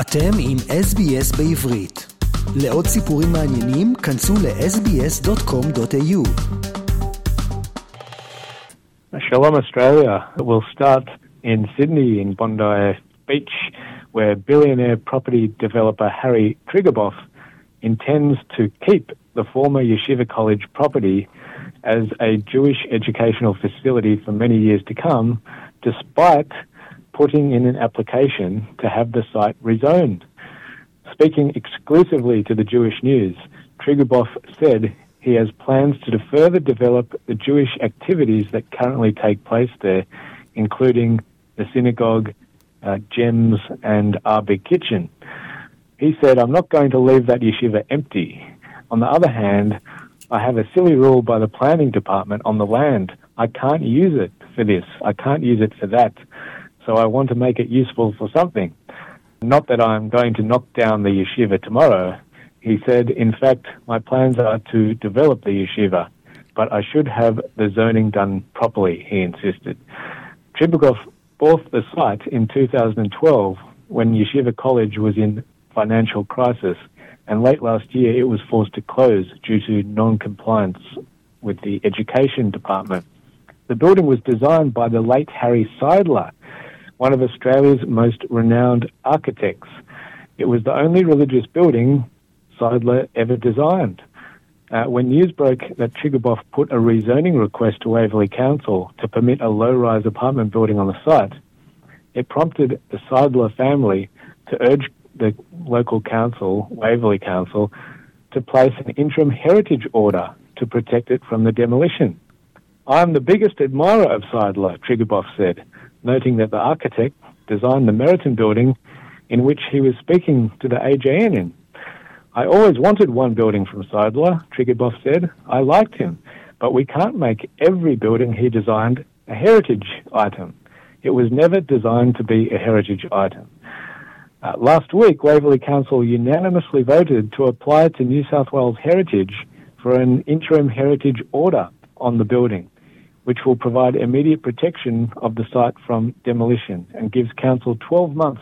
אתם עם SBS בעברית. לעוד סיפורים מעניינים, כנסו ל-sbs.com.au. Shalom Australia. We'll start in Sydney, in Bondi Beach, where billionaire property developer Harry Triguboff intends to keep the former Yeshiva College property as a Jewish educational facility for many years to come, despite putting in an application to have the site rezoned. Speaking exclusively to the Jewish News, Triguboff said he has plans to further develop the Jewish activities that currently take place there, including the synagogue, uh, gems, and Arby Kitchen. He said, I'm not going to leave that yeshiva empty. On the other hand, I have a silly rule by the planning department on the land. I can't use it for this. I can't use it for that. So I want to make it useful for something. Not that I'm going to knock down the yeshiva tomorrow. He said, in fact, my plans are to develop the yeshiva, but I should have the zoning done properly, he insisted. Triguboff bought the site in 2012 when Yeshiva College was in financial crisis, and late last year it was forced to close due to non-compliance with the education department. The building was designed by the late Harry Seidler, one of Australia's most renowned architects. It was the only religious building Seidler ever designed. Uh, when news broke that Triguboff put a rezoning request to Waverley Council to permit a low-rise apartment building on the site, it prompted the Seidler family to urge the local council, Waverley Council, to place an interim heritage order to protect it from the demolition. I'm the biggest admirer of Seidler, Triguboff said, noting that the architect designed the Meriton building in which he was speaking to the AJN in. I always wanted one building from Seidler, Triguboff said. I liked him, but we can't make every building he designed a heritage item. It was never designed to be a heritage item. Uh, last week, Waverley Council unanimously voted to apply to New South Wales Heritage for an interim heritage order on the building, which will provide immediate protection of the site from demolition and gives Council 12 months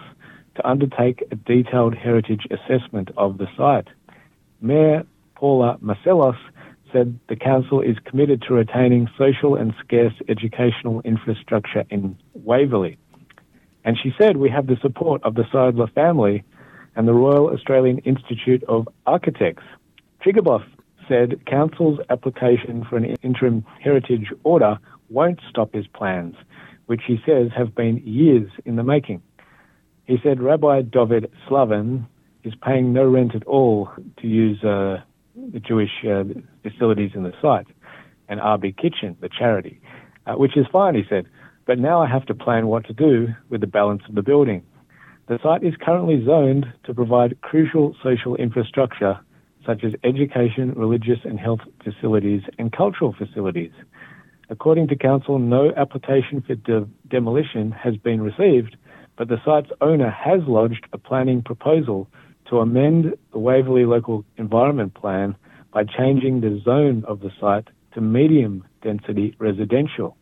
to undertake a detailed heritage assessment of the site. Mayor Paula Masselos said the council is committed to retaining social and scarce educational infrastructure in Waverley. And she said we have the support of the Seidler family and the Royal Australian Institute of Architects. Triguboff said council's application for an interim heritage order won't stop his plans, which he says have been years in the making. He said Rabbi David Slavin is paying no rent at all to use uh, the Jewish uh, facilities in the site and Arby Kitchen, the charity, uh, which is fine, he said. But now I have to plan what to do with the balance of the building. The site is currently zoned to provide crucial social infrastructure such as education, religious and health facilities, and cultural facilities. According to Council, no application for de- demolition has been received, but the site's owner has lodged a planning proposal to amend the Waverley Local Environment Plan by changing the zone of the site to medium density residential.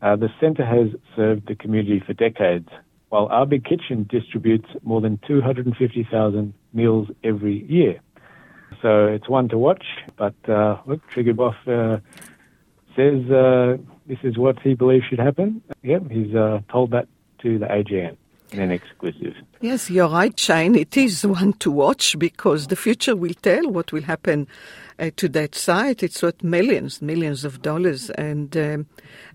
Uh, the centre has served the community for decades, while our Big Kitchen distributes more than 250,000 meals every year. So it's one to watch, but uh, look, Triguboff uh, says uh, this is what he believes should happen. Yep, he's uh, told that to the AJN in an exclusive. Yes, you're right, Shane. It is one to watch because the future will tell what will happen uh, to that site. It's worth millions, millions of dollars. And um,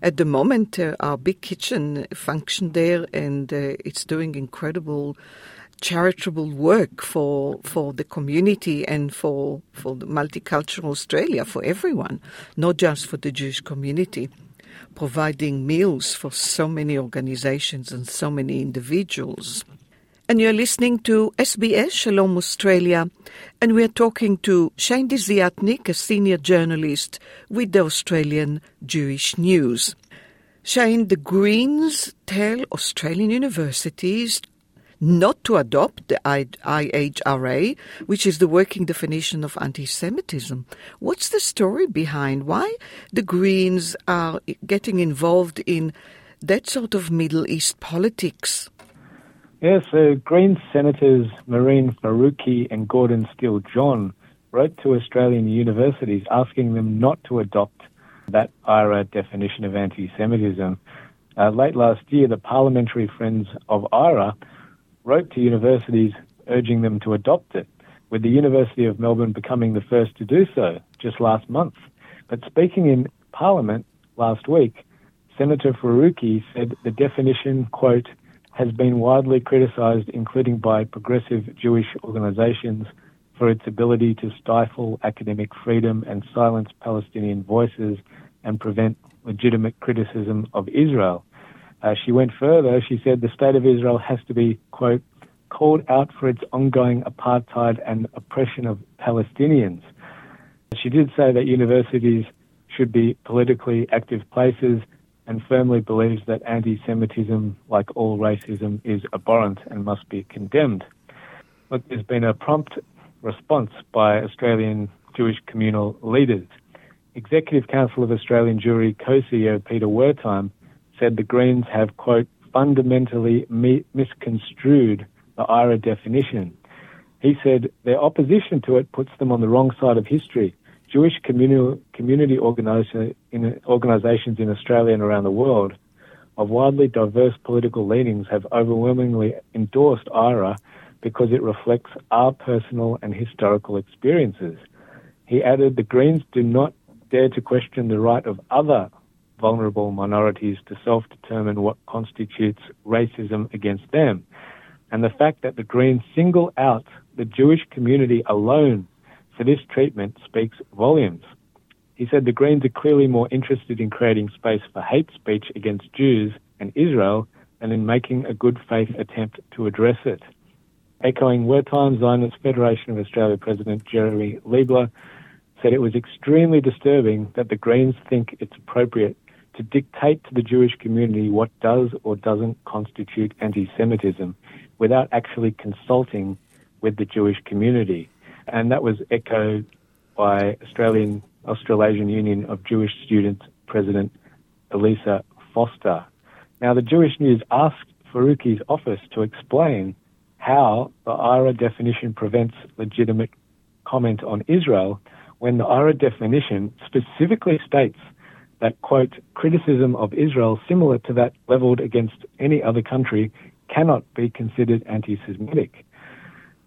at the moment, uh, our big kitchen functions there and uh, it's doing incredible charitable work for for the community and for for multicultural Australia for everyone, not just for the Jewish community, providing meals for so many organizations and so many individuals. And you're listening to SBS Shalom Australia, and we're talking to Shane Desiatnik, a senior journalist with the Australian Jewish News. Shane, the Greens tell Australian universities not to adopt the IHRA, which is the working definition of anti Semitism. What's the story behind why the Greens are getting involved in that sort of Middle East politics? Yes, so Greens Senators Mehreen Faruqi and Jordon Steele John wrote to Australian universities asking them not to adopt that IHRA definition of anti Semitism. Uh, late last year, the parliamentary friends of IHRA wrote to universities urging them to adopt it, with the University of Melbourne becoming the first to do so just last month. But speaking in Parliament last week, Senator Faruqi said the definition, quote, has been widely criticized, including by progressive Jewish organizations, for its ability to stifle academic freedom and silence Palestinian voices and prevent legitimate criticism of Israel. Uh, she went further. She said the state of Israel has to be, quote, called out for its ongoing apartheid and oppression of Palestinians. She did say that universities should be politically active places and firmly believes that anti Semitism, like all racism, is abhorrent and must be condemned. But there's been a prompt response by Australian Jewish communal leaders. Executive Council of Australian Jewry co CEO Peter Wertheim said the Greens have, quote, fundamentally mi- misconstrued the IHRA definition. He said their opposition to it puts them on the wrong side of history. Jewish community, community organizations in Australia and around the world of widely diverse political leanings have overwhelmingly endorsed IHRA because it reflects our personal and historical experiences. He added, the Greens do not dare to question the right of other vulnerable minorities to self-determine what constitutes racism against them. And the fact that the Greens single out the Jewish community alone for this treatment speaks volumes. He said the Greens are clearly more interested in creating space for hate speech against Jews and Israel than in making a good faith attempt to address it. Echoing Wertheim, Zionist Federation of Australia President Jeremy Leibler, said it was extremely disturbing that the Greens think it's appropriate to dictate to the Jewish community what does or doesn't constitute anti Semitism without actually consulting with the Jewish community and that was echoed by Australian Australasian Union of Jewish Students President Elisa Foster. Now, the Jewish News asked Faruqi's office to explain how the IHRA definition prevents legitimate comment on Israel when the IHRA definition specifically states that, quote, criticism of Israel similar to that leveled against any other country cannot be considered anti Semitic.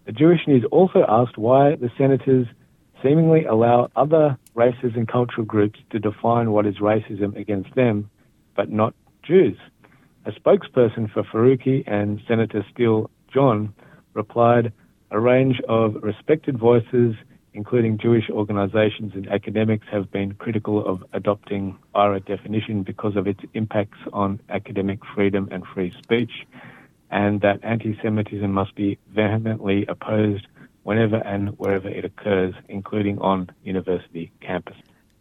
The Jewish News also asked why the senators seemingly allow other races and cultural groups to define what is racism against them, but not Jews. A spokesperson for Faruqi and Senator Steele John replied, a range of respected voices, including Jewish organizations and academics, have been critical of adopting IHRA definition because of its impacts on academic freedom and free speech and that anti-Semitism must be vehemently opposed whenever and wherever it occurs, including on university campus.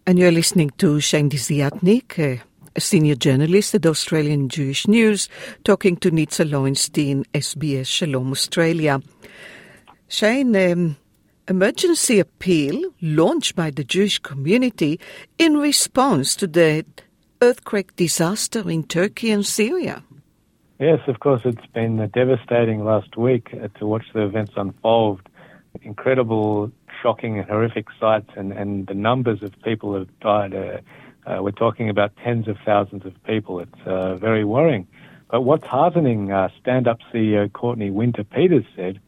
And you're listening to Shane Desiatnik, a senior journalist at Australian Jewish News, talking to Nitza Lowenstein, SBS Shalom Australia. Shane, um, emergency appeal launched by the Jewish community in response to the earthquake disaster in Turkey and Syria. Yes, of course, it's been devastating last week uh, to watch the events unfold. Incredible, shocking, and horrific sights, and, and the numbers of people who have died. Uh, uh, we're talking about tens of thousands of people. It's uh, very worrying. But what's heartening, uh, stand up CEO Courtney Winter Peters said,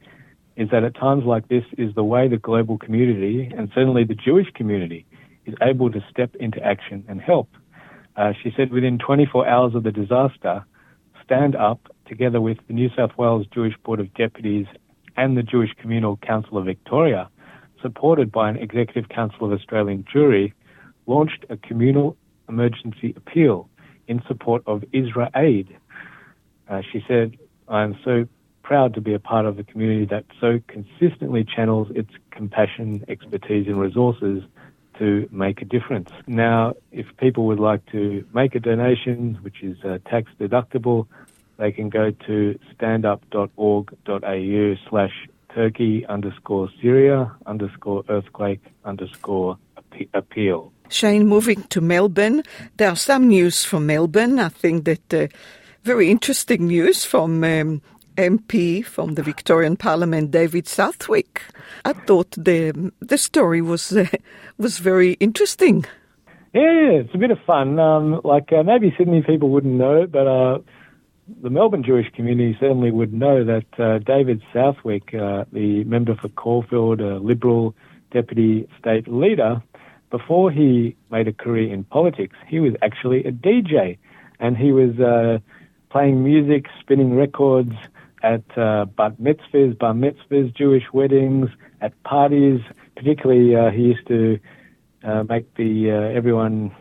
is that at times like this is the way the global community, and certainly the Jewish community, is able to step into action and help. Uh, she said within 24 hours of the disaster, Stand Up, together with the New South Wales Jewish Board of Deputies and the Jewish Communal Council of Victoria, supported by an Executive Council of Australian Jewry, launched a communal emergency appeal in support of IsraAID. Uh, she said, I am so proud to be a part of a community that so consistently channels its compassion, expertise, and resources to make a difference. Now, if people would like to make a donation, which is uh, tax deductible, they can go to standup.org.au slash turkey underscore Syria underscore earthquake underscore appeal. Shane, moving to Melbourne, there are some news from Melbourne. I think that uh, very interesting news from um, MP from the Victorian Parliament, David Southwick. I thought the the story was uh, was very interesting. Yeah, it's a bit of fun. Um, like uh, maybe Sydney people wouldn't know it, but uh, the Melbourne Jewish community certainly would know that uh, David Southwick, uh, the member for Caulfield, a Liberal deputy state leader, before he made a career in politics, he was actually a DJ, and he was uh, playing music, spinning records at uh, bat mitzvahs, bar mitzvahs, Jewish weddings, at parties. Particularly, uh, he used to uh, make the uh, everyone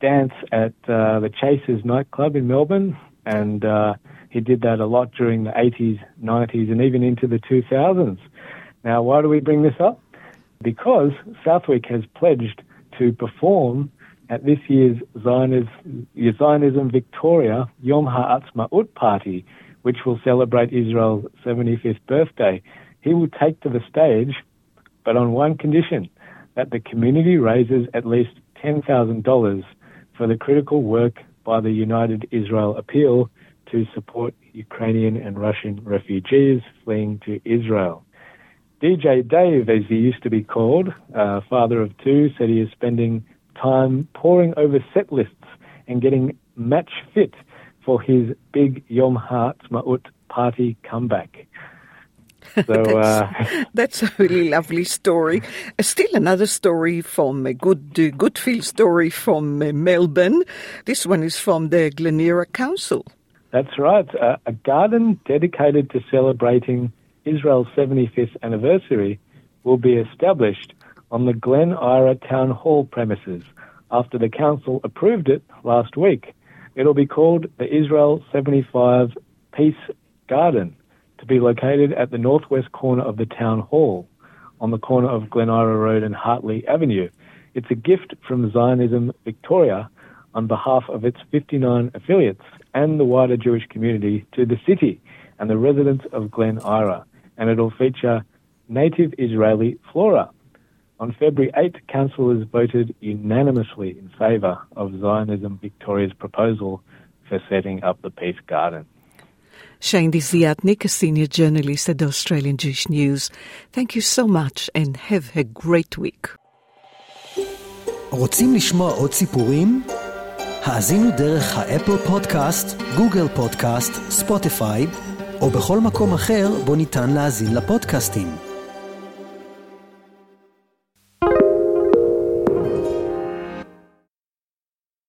dance at uh, the Chasers nightclub in Melbourne, and uh, he did that a lot during the 80s, 90s, and even into the 2000s. Now, why do we bring this up? Because Southwick has pledged to perform at this year's Zionism, Zionism Victoria Yom Ha'atzmaut party, which will celebrate Israel's 75th birthday. He will take to the stage, but on one condition that the community raises at least $10,000 for the critical work by the United Israel Appeal to support Ukrainian and Russian refugees fleeing to Israel. DJ Dave, as he used to be called, uh, father of two, said he is spending time poring over set lists and getting match fit for his big Yom Ha'atzmaut party comeback. So, that's, uh, that's, a really lovely story. Uh, still another story from a good uh, Goodfield story from uh, Melbourne. This one is from the Glen Eira Council. That's right. Uh, a garden dedicated to celebrating Israel's 75th anniversary will be established on the Glen Eira Town Hall premises after the council approved it last week. It'll be called the Israel 75 Peace Garden to be located at the northwest corner of the town hall on the corner of Glen Eira Road and Hartley Avenue. It's a gift from Zionism Victoria on behalf of its 59 affiliates and the wider Jewish community to the city and the residents of Glen Eira. and it'll feature native Israeli flora. On February 8, councillors voted unanimously in favour of Zionism Victoria's proposal for setting up the Peace Garden. Shane Desiatnik, a senior journalist at the Australian Jewish News. Thank you so much and have a great week. רוצים לשמוע עוד סיפורים? האזינו דרך האפל פודקאסט, גוגל פודקאסט, ספוטיפיי, או בכל מקום אחר בו ניתן להאזין לפודקאסטים.